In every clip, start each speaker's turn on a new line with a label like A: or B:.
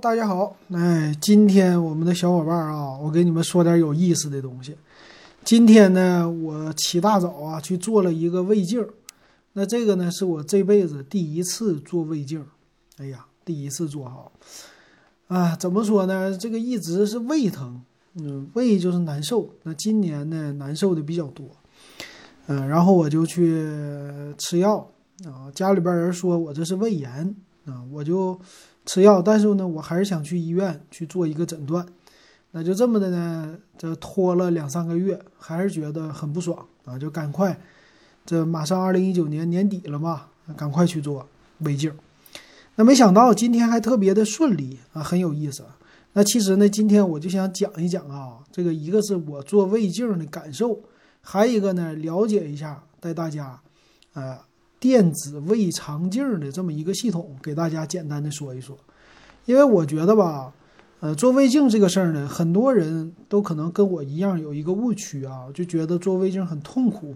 A: 大家好，哎，今天我们的小伙伴啊，我给你们说点有意思的东西。今天呢，我起大早啊去做了一个胃镜儿，那这个呢是我这辈子第一次做胃镜儿，哎呀，第一次做好啊，怎么说呢？这个一直是胃疼，嗯，胃就是难受。那今年呢难受的比较多，嗯，然后我就去吃药啊，家里边人说我这是胃炎啊，我就。吃药，但是呢，我还是想去医院去做一个诊断。那就这么的呢，这拖了两三个月，还是觉得很不爽啊！就赶快，这马上二零一九年年底了嘛，赶快去做胃镜。那没想到今天还特别的顺利啊，很有意思。那其实呢，今天我就想讲一讲啊，这个一个是我做胃镜的感受，还一个呢，了解一下带大家，呃。电子胃肠镜的这么一个系统，给大家简单的说一说。因为我觉得吧，呃，做胃镜这个事儿呢，很多人都可能跟我一样有一个误区啊，就觉得做胃镜很痛苦。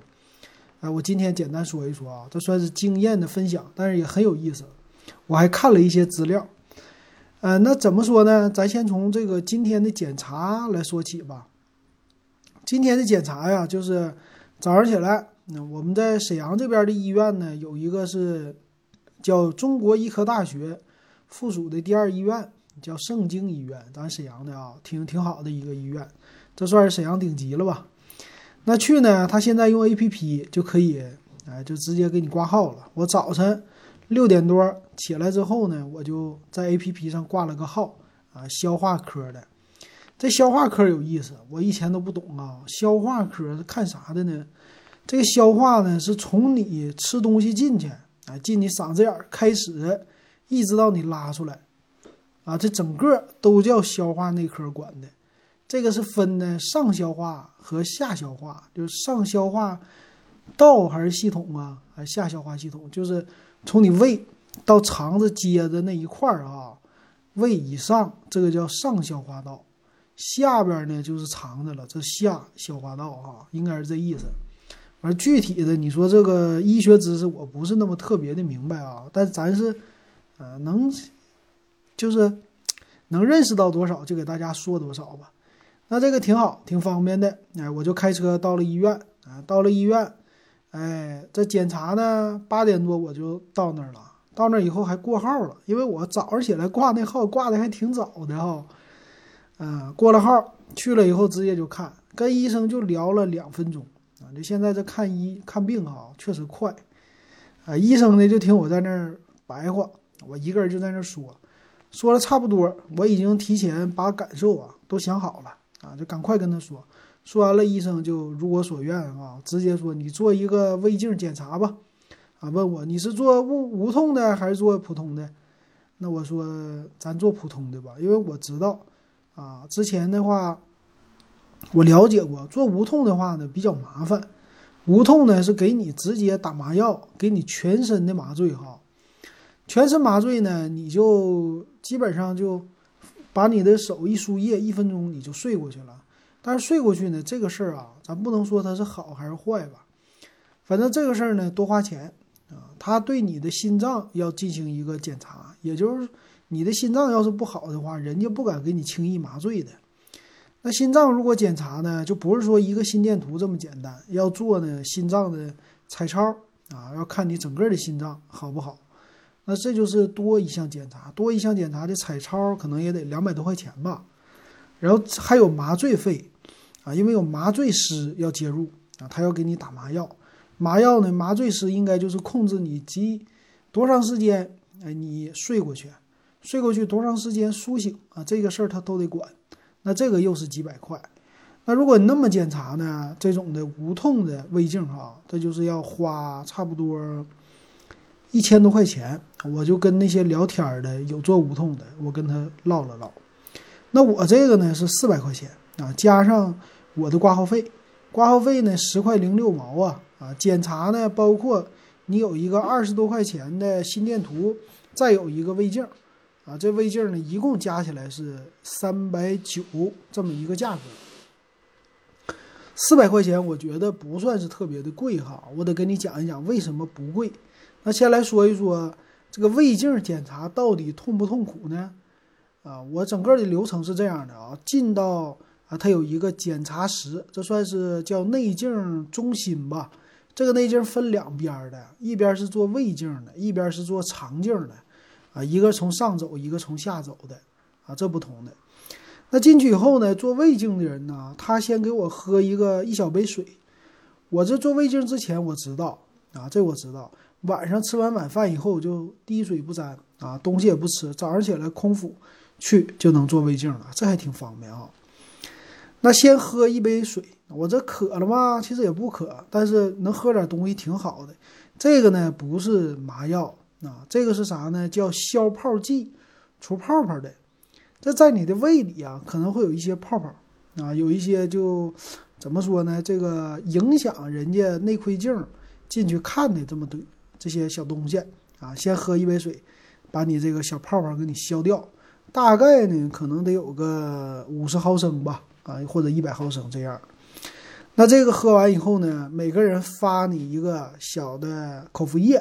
A: 哎，我今天简单说一说啊，这算是经验的分享，但是也很有意思。我还看了一些资料，呃，那怎么说呢？咱先从这个今天的检查来说起吧。今天的检查呀，就是早上起来。那我们在沈阳这边的医院呢，有一个是叫中国医科大学附属的第二医院，叫盛京医院，咱沈阳的啊，挺挺好的一个医院，这算是沈阳顶级了吧？那去呢，他现在用 A P P 就可以，哎，就直接给你挂号了。我早晨六点多起来之后呢，我就在 A P P 上挂了个号啊，消化科的。这消化科有意思，我以前都不懂啊，消化科是看啥的呢？这个消化呢，是从你吃东西进去，啊，进你嗓子眼儿开始，一直到你拉出来，啊，这整个都叫消化内科管的。这个是分的上消化和下消化，就是上消化道还是系统啊，还是下消化系统？就是从你胃到肠子接的那一块儿啊，胃以上这个叫上消化道，下边呢就是肠子了，这下消化道啊，应该是这意思。而具体的，你说这个医学知识我不是那么特别的明白啊，但咱是，呃，能，就是能认识到多少就给大家说多少吧。那这个挺好，挺方便的。哎，我就开车到了医院啊，到了医院，哎，这检查呢，八点多我就到那儿了。到那儿以后还过号了，因为我早上起来挂那号挂的还挺早的哈。嗯，过了号去了以后直接就看，跟医生就聊了两分钟啊。就现在这看医看病啊，确实快，啊，医生呢就听我在那儿白话，我一个人就在那说，说了差不多，我已经提前把感受啊都想好了啊，就赶快跟他说，说完了，医生就如我所愿啊，直接说你做一个胃镜检查吧，啊，问我你是做无无痛的还是做普通的？那我说咱做普通的吧，因为我知道啊，之前的话。我了解过，做无痛的话呢比较麻烦。无痛呢是给你直接打麻药，给你全身的麻醉哈。全身麻醉呢，你就基本上就把你的手一输液，一分钟你就睡过去了。但是睡过去呢，这个事儿啊，咱不能说它是好还是坏吧。反正这个事儿呢，多花钱啊。他对你的心脏要进行一个检查，也就是你的心脏要是不好的话，人家不敢给你轻易麻醉的。那心脏如果检查呢，就不是说一个心电图这么简单，要做呢心脏的彩超啊，要看你整个的心脏好不好。那这就是多一项检查，多一项检查的彩超可能也得两百多块钱吧。然后还有麻醉费啊，因为有麻醉师要介入啊，他要给你打麻药。麻药呢，麻醉师应该就是控制你几多长时间，哎，你睡过去，睡过去多长时间苏醒啊，这个事儿他都得管。那这个又是几百块，那如果那么检查呢？这种的无痛的胃镜哈，这就是要花差不多一千多块钱。我就跟那些聊天的有做无痛的，我跟他唠了唠。那我这个呢是四百块钱啊，加上我的挂号费，挂号费呢十块零六毛啊啊。检查呢包括你有一个二十多块钱的心电图，再有一个胃镜。啊，这胃镜呢，一共加起来是三百九这么一个价格，四百块钱，我觉得不算是特别的贵哈。我得跟你讲一讲为什么不贵。那先来说一说这个胃镜检查到底痛不痛苦呢？啊，我整个的流程是这样的啊，进到啊，它有一个检查室，这算是叫内镜中心吧。这个内镜分两边的，一边是做胃镜的，一边是做肠镜的，啊，一个从上走，一个从下走的，啊，这不同的。那进去以后呢，做胃镜的人呢，他先给我喝一个一小杯水。我这做胃镜之前我知道啊，这我知道。晚上吃完晚饭以后就滴水不沾啊，东西也不吃，早上起来空腹去就能做胃镜了，这还挺方便啊。那先喝一杯水，我这渴了吗？其实也不渴，但是能喝点东西挺好的。这个呢不是麻药啊，这个是啥呢？叫消泡剂，除泡泡的。这在你的胃里啊，可能会有一些泡泡啊，有一些就怎么说呢？这个影响人家内窥镜进去看的这么多。这些小东西啊，先喝一杯水，把你这个小泡泡给你消掉。大概呢，可能得有个五十毫升吧，啊，或者一百毫升这样。那这个喝完以后呢，每个人发你一个小的口服液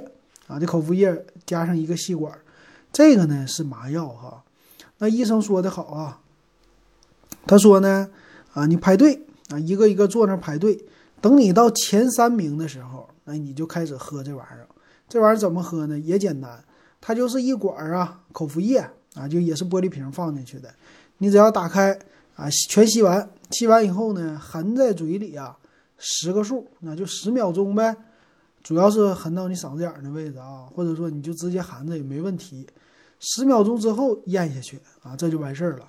A: 啊，这口服液加上一个吸管，这个呢是麻药哈。那医生说的好啊，他说呢，啊，你排队啊，一个一个坐那排队，等你到前三名的时候，那你就开始喝这玩意儿。这玩意儿怎么喝呢？也简单，它就是一管儿啊，口服液啊，就也是玻璃瓶放进去的。你只要打开啊，全吸完，吸完以后呢，含在嘴里啊，十个数，那就十秒钟呗。主要是含到你嗓子眼儿的位置啊，或者说你就直接含着也没问题。十秒钟之后咽下去啊，这就完事儿了。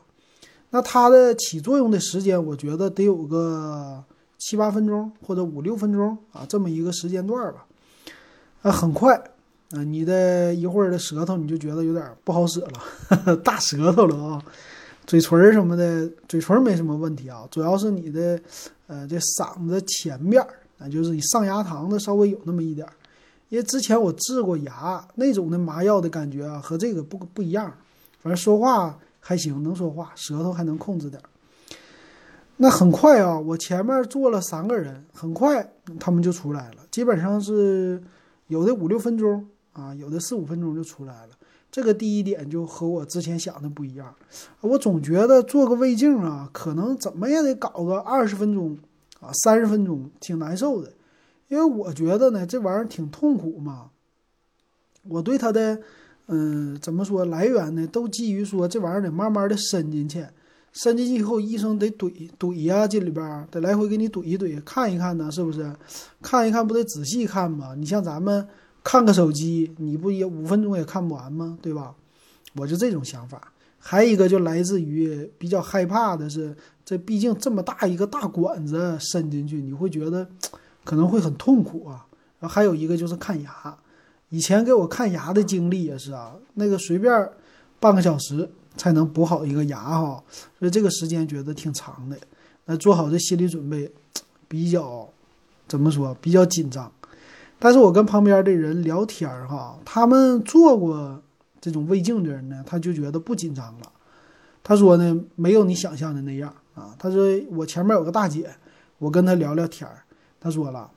A: 那它的起作用的时间，我觉得得有个七八分钟或者五六分钟啊，这么一个时间段吧。啊，很快，啊，你的一会儿的舌头你就觉得有点不好使了，大舌头了啊，嘴唇什么的，嘴唇没什么问题啊，主要是你的，呃，这嗓子前面啊，就是你上牙膛的稍微有那么一点儿，因为之前我治过牙，那种的麻药的感觉啊，和这个不不一样，反正说话还行，能说话，舌头还能控制点儿。那很快啊，我前面坐了三个人，很快他们就出来了，基本上是。有的五六分钟啊，有的四五分钟就出来了。这个第一点就和我之前想的不一样。我总觉得做个胃镜啊，可能怎么也得搞个二十分钟啊，三十分钟，挺难受的。因为我觉得呢，这玩意儿挺痛苦嘛。我对它的，嗯，怎么说来源呢？都基于说这玩意儿得慢慢的伸进去，伸进去以后，医生得怼怼呀，这里边得来回给你怼一怼，看一看呢，是不是？看一看不得仔细看吗？你像咱们看个手机，你不也五分钟也看不完吗？对吧？我就这种想法。还有一个就来自于比较害怕的是，这毕竟这么大一个大管子伸进去，你会觉得可能会很痛苦啊。然后还有一个就是看牙，以前给我看牙的经历也是啊，那个随便半个小时。才能补好一个牙哈，所以这个时间觉得挺长的。那做好这心理准备，比较怎么说？比较紧张。但是我跟旁边的人聊天哈，他们做过这种胃镜的人呢，他就觉得不紧张了。他说呢，没有你想象的那样啊。他说我前面有个大姐，我跟她聊聊天，她说了，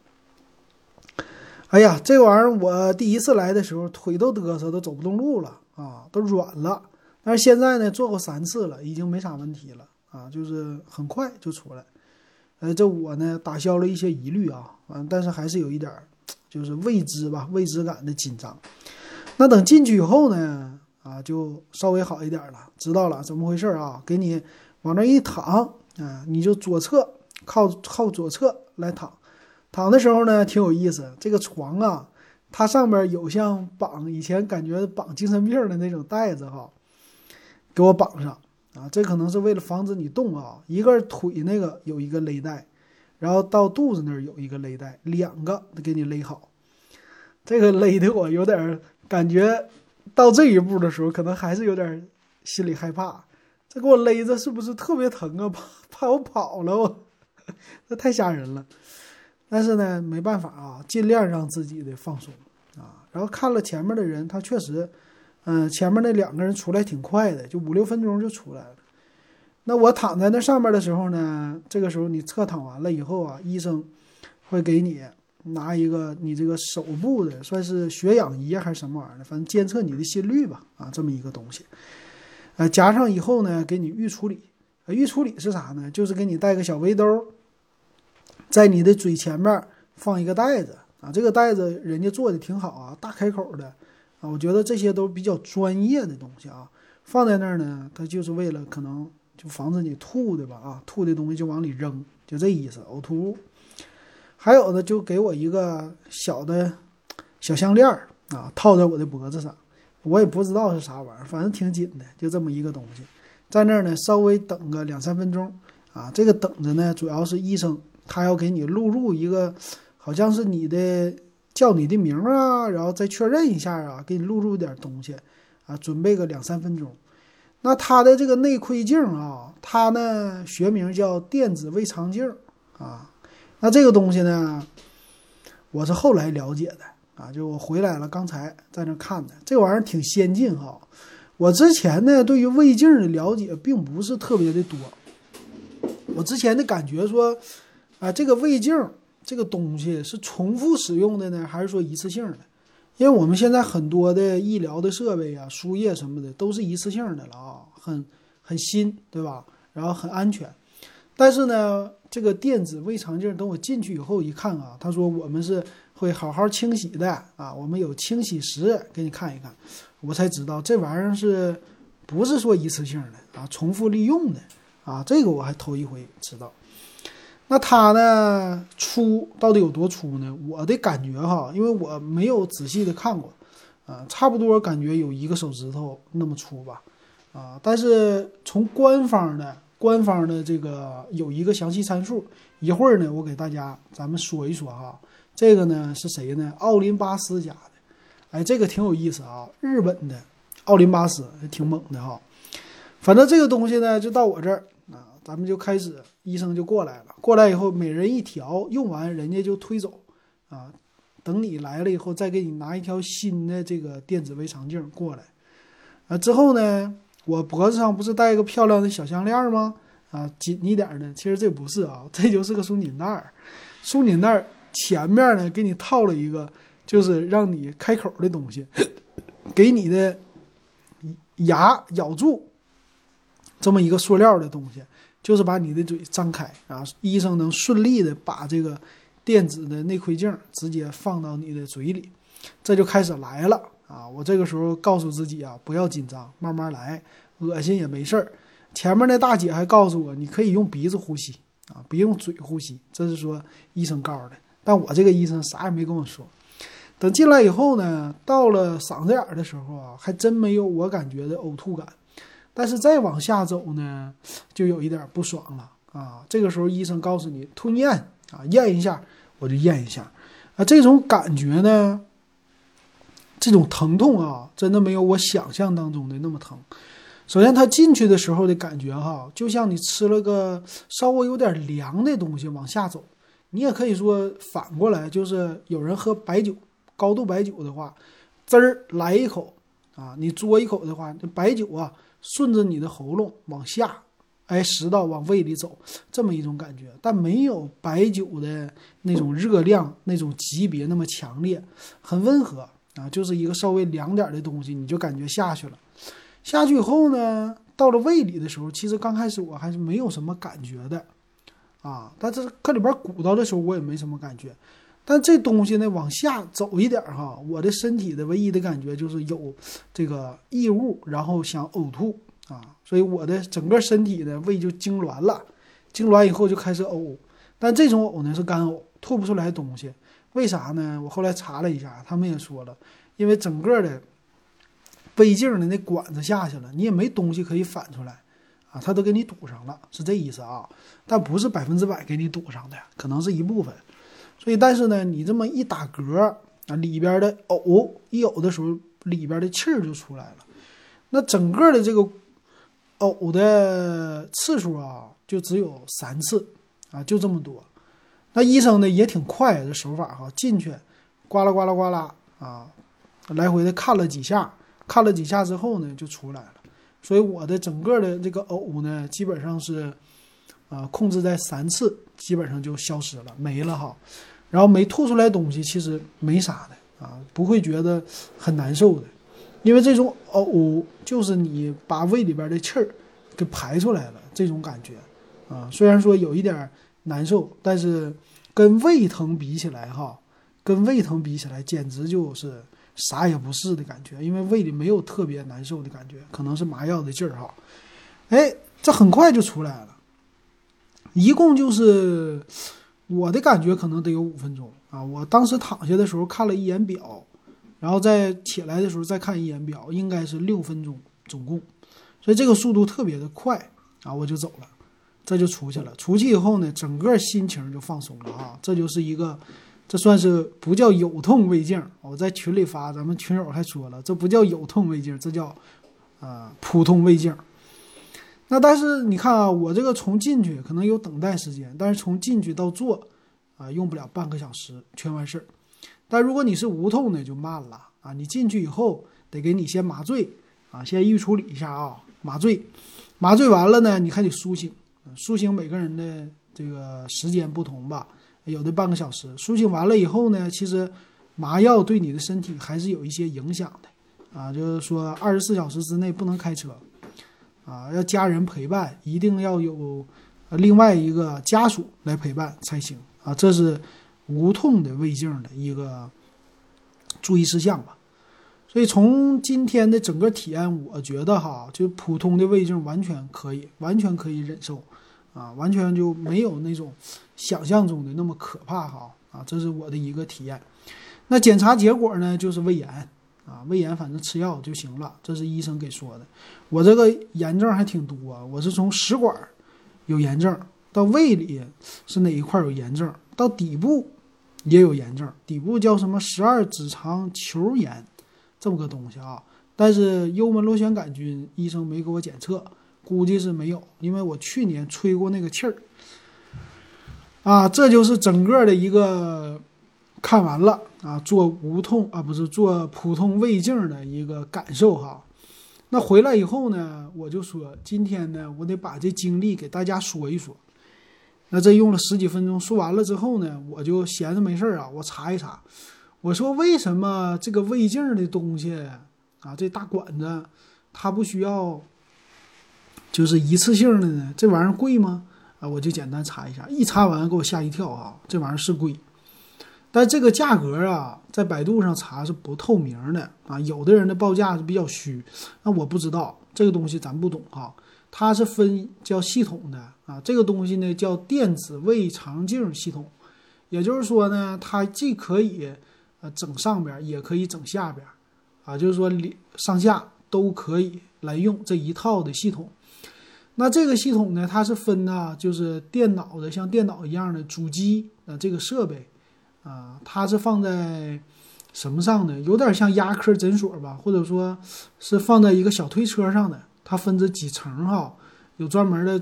A: 哎呀，这玩意儿我第一次来的时候腿都嘚瑟，都走不动路了啊，都软了。但是现在呢，做过三次了，已经没啥问题了啊，就是很快就出来。呃，这我呢打消了一些疑虑啊，啊，但是还是有一点儿，就是未知吧，未知感的紧张。那等进去以后呢，啊，就稍微好一点了，知道了怎么回事啊？给你往那一躺啊，你就左侧靠靠左侧来躺。躺的时候呢，挺有意思，这个床啊，它上面有像绑以前感觉绑精神病的那种带子哈。给我绑上啊！这可能是为了防止你动啊。一个腿那个有一个勒带，然后到肚子那儿有一个勒带，两个都给你勒好。这个勒的我有点感觉，到这一步的时候，可能还是有点心里害怕。这给我勒着是不是特别疼啊？怕怕我跑了，我这太吓人了。但是呢，没办法啊，尽量让自己的放松啊。然后看了前面的人，他确实。嗯，前面那两个人出来挺快的，就五六分钟就出来了。那我躺在那上面的时候呢，这个时候你侧躺完了以后啊，医生会给你拿一个你这个手部的算是血氧仪还是什么玩意儿的，反正监测你的心率吧，啊，这么一个东西。呃，加上以后呢，给你预处理。预处理是啥呢？就是给你带个小围兜，在你的嘴前面放一个袋子啊，这个袋子人家做的挺好啊，大开口的我觉得这些都比较专业的东西啊，放在那儿呢，它就是为了可能就防止你吐的吧啊，吐的东西就往里扔，就这意思，呕吐物。还有呢，就给我一个小的小项链儿啊，套在我的脖子上，我也不知道是啥玩意儿，反正挺紧的，就这么一个东西。在那儿呢，稍微等个两三分钟啊。这个等着呢，主要是医生他要给你录入一个，好像是你的叫你的名啊，然后再确认一下啊，给你录入点东西啊，准备个两三分钟。那他的这个内窥镜啊，它呢学名叫电子胃肠镜啊。那这个东西呢，我是后来了解的啊，就我回来了，刚才在那看的，这玩意儿挺先进哈。我之前呢，对于胃镜的了解并不是特别的多。我之前的感觉说，啊，这个胃镜这个东西是重复使用的呢，还是说一次性的？因为我们现在很多的医疗的设备啊、输液什么的都是一次性的了啊，很很新，对吧？然后很安全。但是呢，这个电子胃肠镜，等我进去以后一看啊，他说我们是会好好清洗的啊，我们有清洗室给你看一看。我才知道这玩意儿是不是说一次性的啊，重复利用的啊，这个我还头一回知道。那它呢粗到底有多粗呢？我的感觉哈，因为我没有仔细的看过啊，差不多感觉有一个手指头那么粗吧啊。但是从官方的官方的这个有一个详细参数，一会儿呢我给大家咱们说一说哈。这个呢是谁呢？奥林巴斯家的。哎，这个挺有意思啊，日本的奥林巴斯挺猛的哈。反正这个东西呢，就到我这儿，咱们就开始，医生就过来了。过来以后，每人一条，用完人家就推走啊。等你来了以后，再给你拿一条新的这个电子胃肠镜过来。啊，之后呢，我脖子上不是戴一个漂亮的小项链吗？啊，紧一点的。其实这不是啊，这就是个松紧带儿。松紧带儿前面呢，给你套了一个。就是让你开口的东西，给你的牙咬住这么一个塑料的东西，就是把你的嘴张开啊，医生能顺利的把这个电子的内窥镜直接放到你的嘴里，这就开始来了啊！我这个时候告诉自己啊，不要紧张，慢慢来，恶心也没事儿。前面那大姐还告诉我，你可以用鼻子呼吸啊，别用嘴呼吸，这是说医生告诉的。但我这个医生啥也没跟我说。等进来以后呢，到了嗓子眼儿的时候啊，还真没有我感觉的呕吐感。但是再往下走呢，就有一点不爽了啊。这个时候医生告诉你吞咽啊，咽一下，我就咽一下啊。这种感觉呢，这种疼痛啊，真的没有我想象当中的那么疼。首先，他进去的时候的感觉哈，就像你吃了个稍微有点凉的东西往下走。你也可以说反过来，就是有人喝白酒。高度白酒的话，滋儿来一口啊，你嘬一口的话，白酒啊顺着你的喉咙往下，哎，食道往胃里走，这么一种感觉，但没有白酒的那种热量、那种级别那么强烈，很温和啊，就是一个稍微凉点的东西，你就感觉下去了。下去以后呢，到了胃里的时候，其实刚开始我还是没有什么感觉的啊，但是搁里边鼓捣的时候，我也没什么感觉。但这东西呢，往下走一点哈，我的身体的唯一的感觉就是有这个异物，然后想呕吐啊，所以我的整个身体的胃就痉挛了，痉挛以后就开始呕，但这种呕呢是干呕，吐不出来东西，为啥呢？我后来查了一下，他们也说了，因为整个的胃镜的那管子下去了，你也没东西可以反出来啊，他都给你堵上了，是这意思啊，但不是百分之百给你堵上的，可能是一部分。所以，但是呢，你这么一打嗝啊，里边的呕一呕的时候，里边的气儿就出来了。那整个的这个呕的次数啊，就只有三次啊，就这么多。那医生呢也挺快，这手法哈，进去呱啦呱啦呱啦啊，来回的看了几下，看了几下之后呢，就出来了。所以我的整个的这个呕呢，基本上是。啊，控制在三次，基本上就消失了，没了哈。然后没吐出来东西，其实没啥的啊，不会觉得很难受的。因为这种呕就是你把胃里边的气儿给排出来了，这种感觉啊，虽然说有一点难受，但是跟胃疼比起来哈，跟胃疼比起来简直就是啥也不是的感觉，因为胃里没有特别难受的感觉，可能是麻药的劲儿哈。哎，这很快就出来了，一共就是我的感觉可能得有五分钟啊。我当时躺下的时候看了一眼表。然后再起来的时候再看一眼表，应该是六分钟总共，所以这个速度特别的快啊！我就走了，这就出去了。出去以后呢，整个心情就放松了啊！这就是一个，这算是不叫有痛胃镜。我在群里发，咱们群友还说了，这不叫有痛胃镜，这叫啊普通胃镜。那但是你看啊，我这个从进去可能有等待时间，但是从进去到做啊，用不了半个小时全完事儿。但如果你是无痛的，就慢了啊！你进去以后得给你先麻醉啊，先预处理一下啊，麻醉，麻醉完了呢，你还得苏醒，苏醒每个人的这个时间不同吧，有的半个小时。苏醒完了以后呢，其实麻药对你的身体还是有一些影响的啊，就是说二十四小时之内不能开车啊，要家人陪伴，一定要有另外一个家属来陪伴才行啊，这是。无痛的胃镜的一个注意事项吧，所以从今天的整个体验，我觉得哈，就普通的胃镜完全可以，完全可以忍受，啊，完全就没有那种想象中的那么可怕哈，啊，这是我的一个体验。那检查结果呢，就是胃炎，啊，胃炎反正吃药就行了，这是医生给说的。我这个炎症还挺多，我是从食管有炎症，到胃里是哪一块有炎症，到底部。也有炎症，底部叫什么十二指肠球炎，这么个东西啊。但是幽门螺旋杆菌医生没给我检测，估计是没有，因为我去年吹过那个气儿。啊，这就是整个的一个看完了啊，做无痛啊，不是做普通胃镜的一个感受哈。那回来以后呢，我就说今天呢，我得把这经历给大家说一说。那这用了十几分钟，说完了之后呢，我就闲着没事儿啊，我查一查。我说为什么这个胃镜的东西啊，这大管子它不需要就是一次性的呢？这玩意儿贵吗？啊，我就简单查一下，一查完给我吓一跳啊，这玩意儿是贵，但这个价格啊，在百度上查是不透明的啊，有的人的报价是比较虚，那我不知道这个东西咱不懂哈。它是分叫系统的啊，这个东西呢叫电子胃肠镜系统，也就是说呢，它既可以呃整上边，也可以整下边，啊，就是说上下都可以来用这一套的系统。那这个系统呢，它是分呢，就是电脑的像电脑一样的主机啊，这个设备啊，它是放在什么上的？有点像牙科诊所吧，或者说是放在一个小推车上的。它分着几层哈，有专门的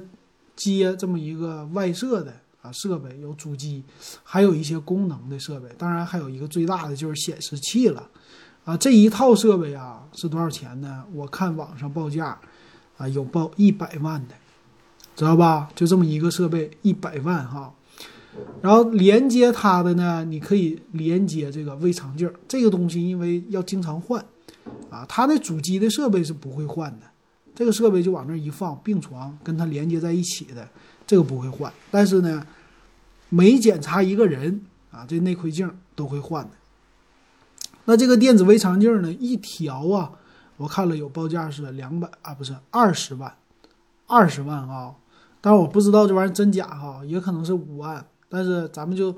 A: 接这么一个外设的啊设备，有主机，还有一些功能的设备，当然还有一个最大的就是显示器了，啊这一套设备啊是多少钱呢？我看网上报价啊有报一百万的，知道吧？就这么一个设备一百万哈，然后连接它的呢，你可以连接这个胃肠镜儿，这个东西因为要经常换啊，它的主机的设备是不会换的。这个设备就往那一放，病床跟它连接在一起的，这个不会换。但是呢，每检查一个人啊，这内窥镜都会换的。那这个电子胃肠镜呢，一条啊，我看了有报价是两百啊，不是二十万，二十万啊。但是我不知道这玩意儿真假哈，也可能是五万。但是咱们就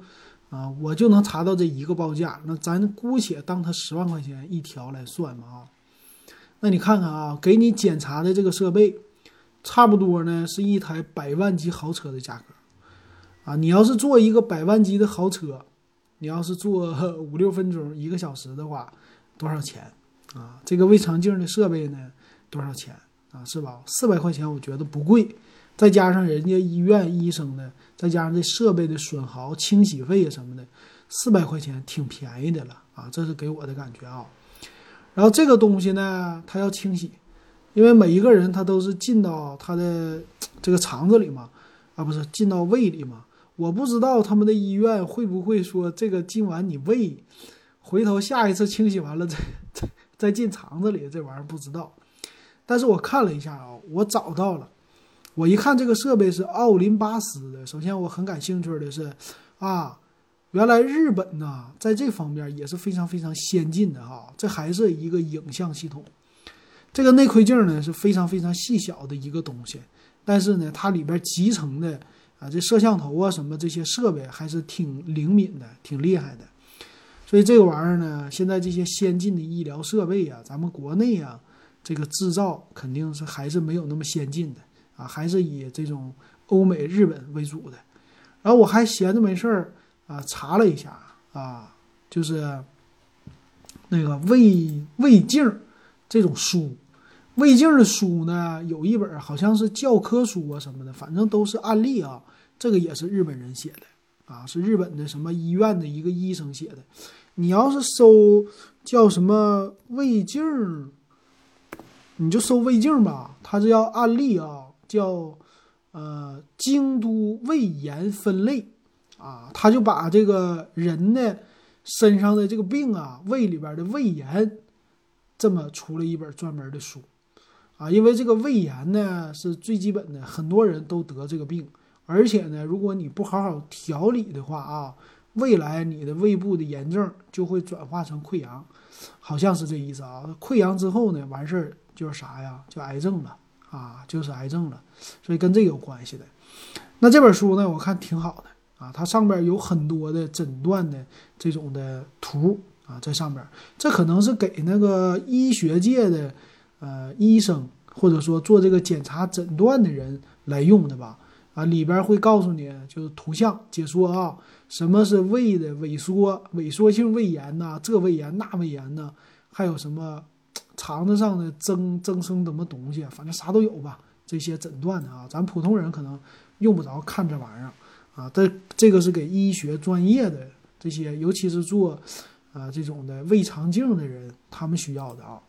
A: 啊，我就能查到这一个报价，那咱姑且当它十万块钱一条来算嘛啊。那你看看啊，给你检查的这个设备，差不多呢是一台百万级豪车的价格，啊，你要是坐一个百万级的豪车，你要是坐五六分钟一个小时的话，多少钱啊？这个胃肠镜的设备呢，多少钱啊？是吧？四百块钱我觉得不贵，再加上人家医院医生的，再加上这设备的损耗、清洗费什么的，四百块钱挺便宜的了啊，这是给我的感觉啊。然后这个东西呢，它要清洗，因为每一个人他都是进到他的 这个肠子里嘛，啊不是进到胃里嘛。我不知道他们的医院会不会说这个进完你胃，回头下一次清洗完了再再 再进肠子里，这玩意儿不知道。但是我看了一下啊，我找到了。我一看这个设备是奥林巴斯的，首先我很感兴趣的是，啊，原来日本呢在这方面也是非常非常先进的哈。这还是一个影像系统，这个内窥镜呢是非常非常细小的一个东西，但是呢它里边集成的啊这摄像头啊什么这些设备还是挺灵敏的，挺厉害的。所以这个玩意儿呢，现在这些先进的医疗设备啊，咱们国内啊这个制造肯定是还是没有那么先进的。啊，还是以这种欧美、日本为主的。然后我还闲着没事儿啊，查了一下啊，就是那个胃胃镜这种书，胃镜的书呢，有一本好像是教科书啊什么的，反正都是案例啊。这个也是日本人写的啊，是日本的什么医院的一个医生写的。你要是搜叫什么胃镜儿，你就搜胃镜吧，它是要案例啊。叫呃京都胃炎分类啊，他就把这个人的身上的这个病啊，胃里边的胃炎，这么出了一本专门的书啊。因为这个胃炎呢是最基本的，很多人都得这个病，而且呢，如果你不好好调理的话啊，未来你的胃部的炎症就会转化成溃疡，好像是这意思啊。溃疡之后呢，完事儿就是啥呀？就癌症了。啊，就是癌症了，所以跟这个有关系的。那这本书呢，我看挺好的啊，它上边有很多的诊断的这种的图啊，在上边，这可能是给那个医学界的呃医生或者说做这个检查诊断的人来用的吧？啊，里边会告诉你，就是图像解说啊，什么是胃的萎缩、萎缩性胃炎呐，这胃炎那胃炎呐，还有什么？肠子上的增增生什么东西，反正啥都有吧。这些诊断的啊，咱普通人可能用不着看这玩意儿啊。这这个是给医学专业的这些，尤其是做啊这种的胃肠镜的人，他们需要的啊。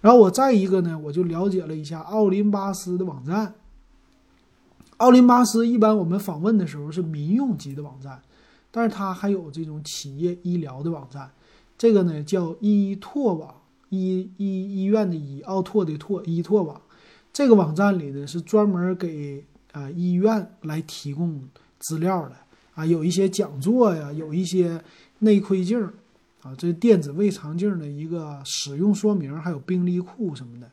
A: 然后我再一个呢，我就了解了一下奥林巴斯的网站。奥林巴斯一般我们访问的时候是民用级的网站，但是它还有这种企业医疗的网站，这个呢叫医拓网。医医医院的医奥拓的拓医拓网，这个网站里呢是专门给啊医院来提供资料的啊，有一些讲座呀，有一些内窥镜啊，这电子胃肠镜的一个使用说明，还有病历库什么的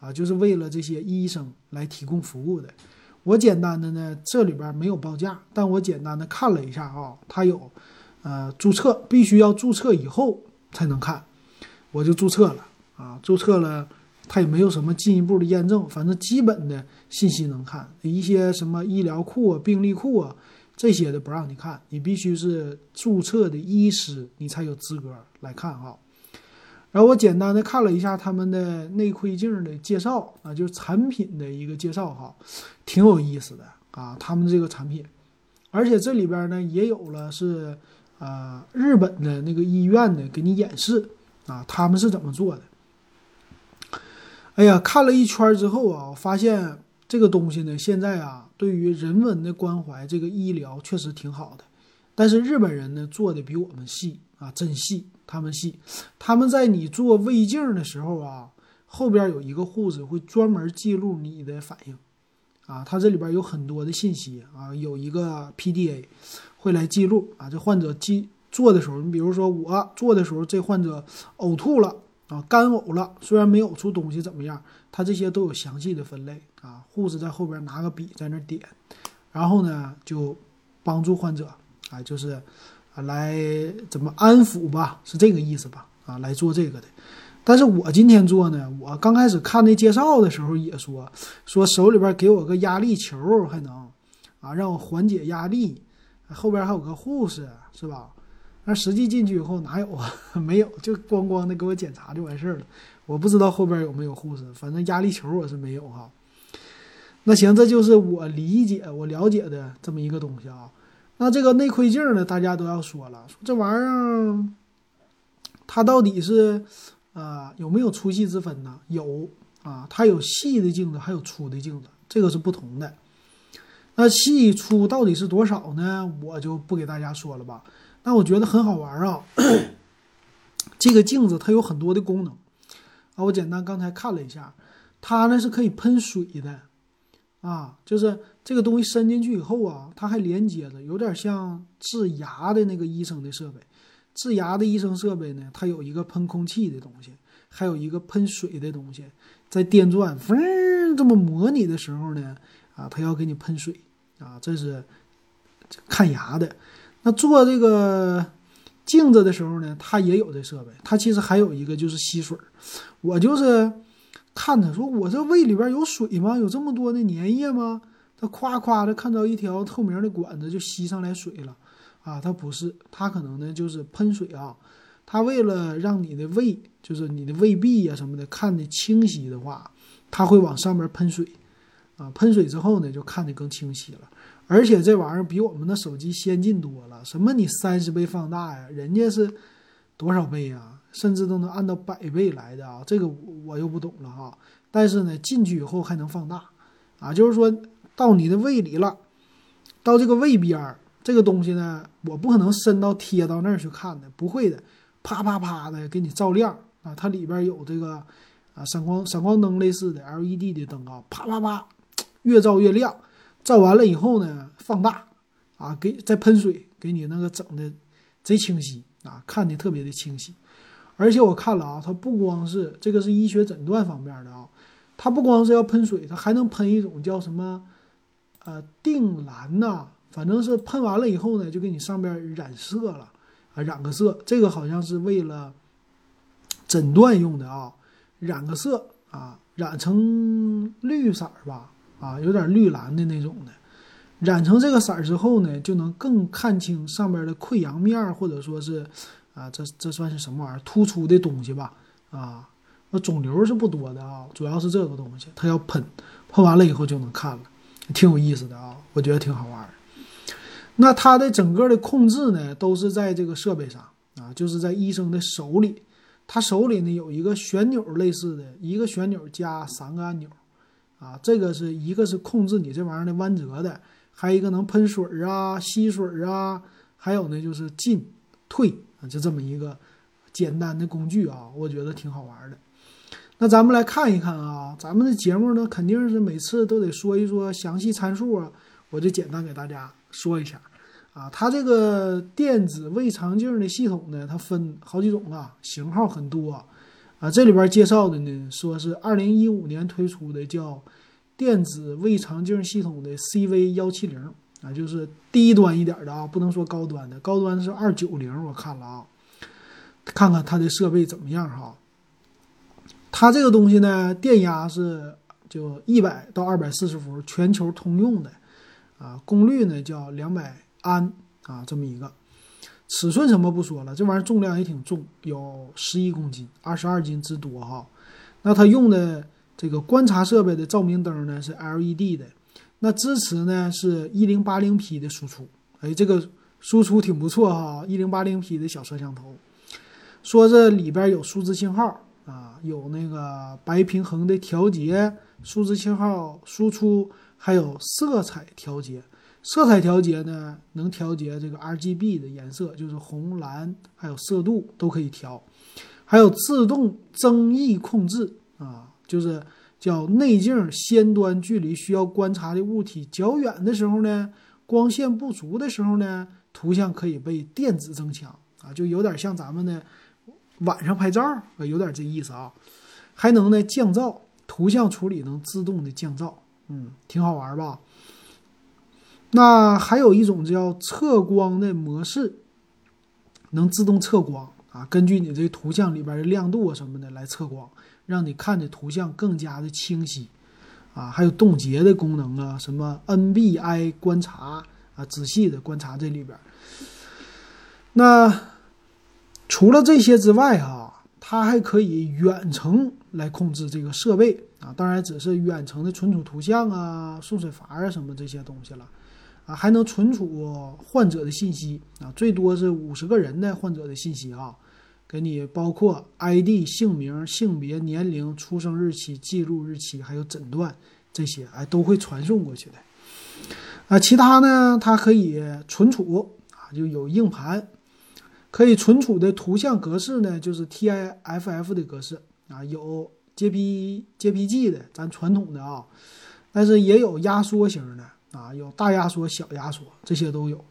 A: 啊，就是为了这些医生来提供服务的。我简单的呢，这里边没有报价，但我简单的看了一下啊，它有呃注册，必须要注册以后才能看。我就注册了啊，注册了，他也没有什么进一步的验证，反正基本的信息能看，一些什么医疗库啊、病历库啊这些的不让你看，你必须是注册的医师，你才有资格来看哈。然后我简单的看了一下他们的内窥镜的介绍啊，就是产品的一个介绍哈，挺有意思的啊，他们这个产品，而且这里边呢也有了是啊日本的那个医院的给你演示。啊，他们是怎么做的？哎呀，看了一圈之后啊，我发现这个东西呢，现在啊，对于人文的关怀，这个医疗确实挺好的。但是日本人呢，做的比我们细啊，真细，他们细。他们在你做胃镜的时候啊，后边有一个护士会专门记录你的反应，啊，他这里边有很多的信息啊，有一个 PDA 会来记录啊，这患者记。做的时候，你比如说我做的时候，这患者呕吐了啊，干呕了，虽然没呕出东西怎么样，他这些都有详细的分类啊。护士在后边拿个笔在那点，然后呢就帮助患者啊，就是啊来怎么安抚吧，是这个意思吧？啊，来做这个的。但是我今天做呢，我刚开始看那介绍的时候也说说手里边给我个压力球还能啊让我缓解压力，后边还有个护士是吧？那实际进去以后哪有啊？没有，就光光的给我检查就完事儿了。我不知道后边有没有护士，反正压力球我是没有哈。那行，这就是我理解、我了解的这么一个东西啊。那这个内窥镜呢，大家都要说了，说这玩意儿它到底是啊有没有粗细之分呢？有啊，它有细的镜子，还有粗的镜子，这个是不同的。那细粗到底是多少呢？我就不给大家说了吧。那我觉得很好玩啊，这个镜子它有很多的功能，啊，我简单刚才看了一下，它呢是可以喷水的，啊，就是这个东西伸进去以后啊，它还连接着，有点像治牙的那个医生的设备。治牙的医生设备呢，它有一个喷空气的东西，还有一个喷水的东西，在电钻嗡这么模拟的时候呢，啊，它要给你喷水啊，这是看牙的。那做这个镜子的时候呢，它也有这设备。它其实还有一个就是吸水我就是看着说，我这胃里边有水吗？有这么多的粘液吗？它夸夸的看到一条透明的管子就吸上来水了。啊，它不是，它可能呢就是喷水啊。它为了让你的胃，就是你的胃壁呀什么的看的清晰的话，它会往上面喷水，啊，喷水之后呢就看得更清晰了。而且这玩意儿比我们的手机先进多了。什么你三十倍放大呀？人家是多少倍呀？甚至都能按到百倍来的啊！这个我又不懂了哈。但是呢，进去以后还能放大，啊，就是说到你的胃里了，到这个胃边儿。这个东西呢，我不可能伸到贴到那儿去看的，不会的，啪啪啪的给你照亮啊！它里边有这个啊闪光闪光灯类似的 LED 的灯啊，啪啪啪，越照越亮。照完了以后呢，放大啊，给再喷水，给你那个整的贼清晰啊，看的特别的清晰。而且我看了啊，它不光是这个是医学诊断方面的啊，它不光是要喷水，它还能喷一种叫什么呃定蓝呐。反正是喷完了以后呢，就给你上边染色了，啊，染个色，这个好像是为了诊断用的啊，染个色啊，染成绿色吧，啊，有点绿蓝的那种的，染成这个色儿之后呢，就能更看清上边的溃疡面，或者说是啊，这这算是什么玩意儿？突出的东西吧，啊，那肿瘤是不多的啊，主要是这个东西，它要喷，喷完了以后就能看了，挺有意思的啊，我觉得挺好玩。那它的整个的控制呢，都是在这个设备上啊，就是在医生的手里。他手里呢有一个旋钮类似的，一个旋钮加三个按钮，啊，这个是一个是控制你这玩意儿的弯折的，还有一个能喷水啊、吸水啊，还有呢就是进退啊，就这么一个简单的工具啊，我觉得挺好玩的。那咱们来看一看啊，咱们的节目呢肯定是每次都得说一说详细参数啊，我就简单给大家。说一下，啊，它这个电子胃肠镜的系统呢，它分好几种啊，型号很多，啊这里边介绍的呢，说是二零一五年推出的叫电子胃肠镜系统的 CV 幺七零啊，就是低端一点的啊，不能说高端的，高端是二九零，我看了啊，看看它的设备怎么样哈，它这个东西呢，电压是就一百到二百四十伏，全球通用的。啊，功率呢叫两百安啊，这么一个尺寸什么不说了，这玩意儿重量也挺重，有十一公斤，二十二斤之多哈。那它用的这个观察设备的照明灯呢是 LED 的，那支持呢是一零八零 P 的输出，哎，这个输出挺不错哈，一零八零 P 的小摄像头。说这里边有数字信号啊，有那个白平衡的调节，数字信号输出。还有色彩调节，色彩调节呢，能调节这个 RGB 的颜色，就是红、蓝，还有色度都可以调。还有自动增益控制啊，就是叫内镜先端距离需要观察的物体较远的时候呢，光线不足的时候呢，图像可以被电子增强啊，就有点像咱们的晚上拍照啊，有点这意思啊。还能呢降噪，图像处理能自动的降噪。嗯，挺好玩吧？那还有一种叫测光的模式，能自动测光啊，根据你这图像里边的亮度啊什么的来测光，让你看的图像更加的清晰啊。还有冻结的功能啊，什么 NBI 观察啊，仔细的观察这里边。那除了这些之外哈，它还可以远程来控制这个设备。啊，当然只是远程的存储图像啊、送水阀啊什么这些东西了，啊，还能存储患者的信息啊，最多是五十个人的患者的信息啊，给你包括 ID、姓名、性别、年龄、出生日期、记录日期，还有诊断这些，哎，都会传送过去的。啊，其他呢，它可以存储啊，就有硬盘，可以存储的图像格式呢，就是 TIFF 的格式。啊，有结皮结皮剂的，咱传统的啊，但是也有压缩型的啊，有大压缩、小压缩，这些都有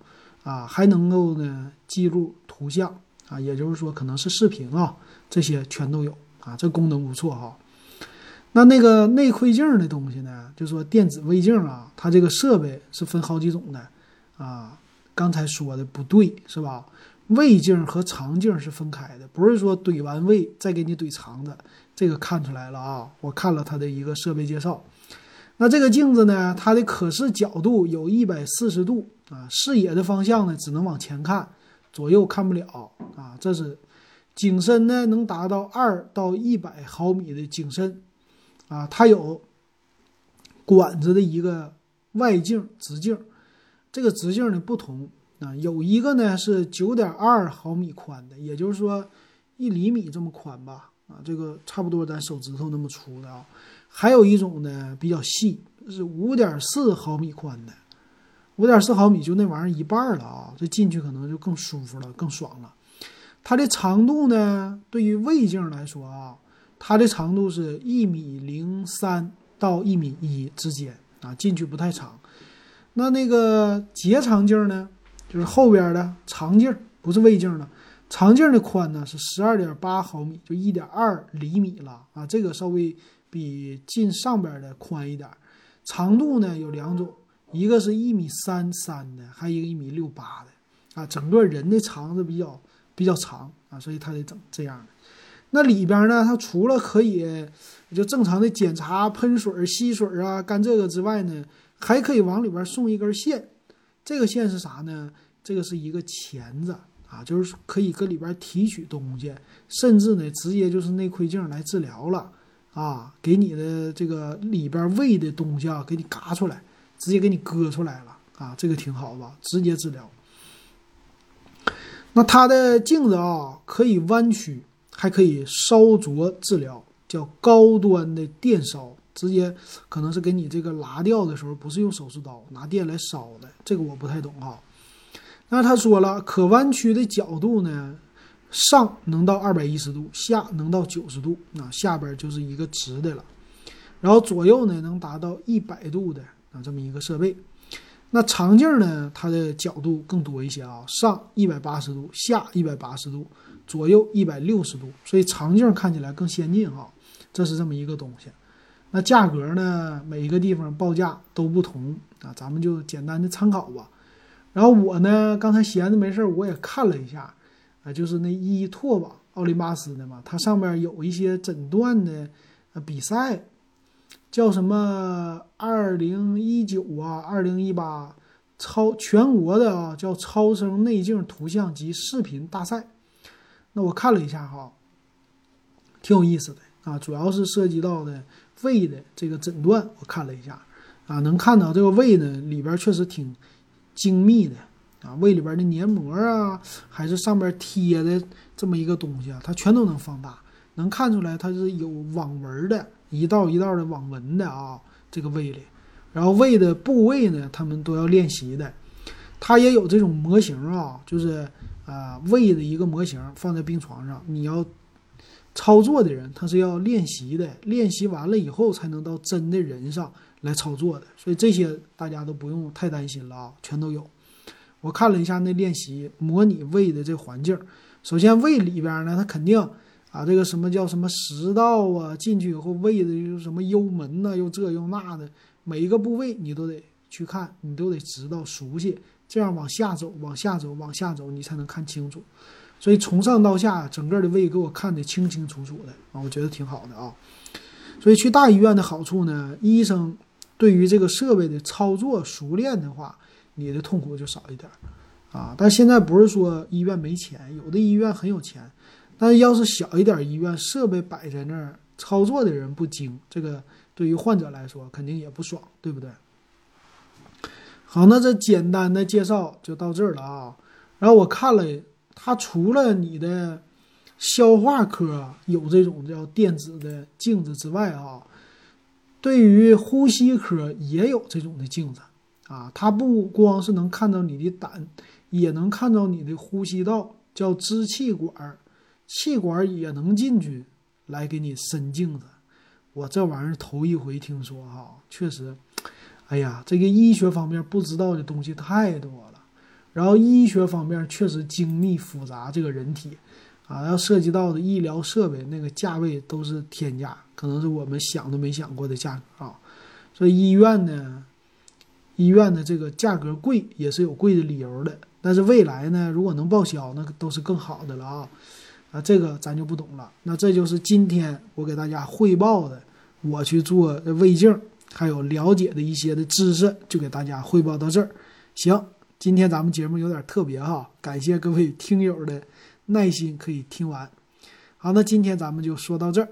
A: 啊，还能够呢记录图像啊，也就是说可能是视频啊，这些全都有啊，这功能不错哈。那那个内窥镜的东西呢，就说电子胃镜啊，它这个设备是分好几种的啊。刚才说的不对是吧？胃镜和肠镜是分开的，不是说怼完胃再给你怼肠子。这个看出来了啊，我看了它的一个设备介绍。那这个镜子呢，它的可视角度有一百四十度啊，视野的方向呢只能往前看，左右看不了啊。这是景深呢，能达到二到一百毫米的景深。啊，它有管子的一个外径直径，这个直径呢不同啊，有一个呢是九点二毫米宽的，也就是说一厘米这么宽吧，啊，这个差不多咱手指头那么粗的啊，还有一种呢比较细，是五点四毫米宽的，五点四毫米就那玩意儿一半了啊，这进去可能就更舒服了，更爽了。它的长度呢，对于胃镜来说啊。它的长度是一米零三到一米一之间啊，进去不太长。那那个结肠镜呢，就是后边的肠镜，不是胃镜了。肠镜的宽呢是十二点八毫米，就一点二厘米了啊，这个稍微比近上边的宽一点。长度呢有两种，一个是一米三三的，还有一个一米六八的啊。整个人的肠子比较比较长啊，所以它得整这样的。那里边呢？它除了可以就正常的检查喷水、吸水啊、干这个之外呢，还可以往里边送一根线。这个线是啥呢？这个是一个钳子啊，就是可以搁里边提取东西，甚至呢，直接就是内窥镜来治疗了啊，给你的这个里边胃的东西啊，给你嘎出来，直接给你割出来了啊，这个挺好吧？直接治疗。那它的镜子啊，可以弯曲。还可以烧灼治疗，叫高端的电烧，直接可能是给你这个拉掉的时候，不是用手术刀，拿电来烧的。这个我不太懂哈。那他说了，可弯曲的角度呢，上能到二百一十度，下能到九十度，啊，下边就是一个直的了。然后左右呢，能达到一百度的啊，这么一个设备。那长镜呢，它的角度更多一些啊，上一百八十度，下一百八十度。左右一百六十度，所以长镜看起来更先进哈，这是这么一个东西。那价格呢？每一个地方报价都不同啊，咱们就简单的参考吧。然后我呢，刚才闲着没事儿，我也看了一下啊，就是那伊拓吧，奥林巴斯的嘛，它上面有一些诊断的呃比赛，叫什么二零一九啊，二零一八超全国的啊，叫超声内镜图像及视频大赛。那我看了一下哈，挺有意思的啊，主要是涉及到的胃的这个诊断，我看了一下啊，能看到这个胃呢里边确实挺精密的啊，胃里边的黏膜啊，还是上边贴的这么一个东西啊，它全都能放大，能看出来它是有网纹的，一道一道的网纹的啊，这个胃里，然后胃的部位呢，他们都要练习的，它也有这种模型啊，就是。啊，胃的一个模型放在病床上，你要操作的人他是要练习的，练习完了以后才能到真的人上来操作的，所以这些大家都不用太担心了啊，全都有。我看了一下那练习模拟胃的这环境，首先胃里边呢，它肯定啊，这个什么叫什么食道啊，进去以后胃的又什么幽门呐，又这又那的，每一个部位你都得去看，你都得知道熟悉。这样往下走，往下走，往下走，你才能看清楚。所以从上到下，整个的胃给我看得清清楚楚的啊，我觉得挺好的啊。所以去大医院的好处呢，医生对于这个设备的操作熟练的话，你的痛苦就少一点啊。但现在不是说医院没钱，有的医院很有钱，但要是小一点医院，设备摆在那儿，操作的人不精，这个对于患者来说肯定也不爽，对不对？好，那这简单的介绍就到这儿了啊。然后我看了，它除了你的消化科有这种叫电子的镜子之外啊，对于呼吸科也有这种的镜子啊。它不光是能看到你的胆，也能看到你的呼吸道，叫支气管，气管也能进去来给你伸镜子。我这玩意儿头一回听说哈，确实，哎呀，这个医学方面不知道的东西太多了。然后医学方面确实精密复杂，这个人体啊，要涉及到的医疗设备，那个价位都是天价，可能是我们想都没想过的价格啊。所以医院呢，医院的这个价格贵也是有贵的理由的。但是未来呢，如果能报销，那都是更好的了啊。啊，这个咱就不懂了。那这就是今天我给大家汇报的，我去做胃镜，还有了解的一些的知识，就给大家汇报到这儿。行。今天咱们节目有点特别哈，感谢各位听友的耐心可以听完。好，那今天咱们就说到这儿。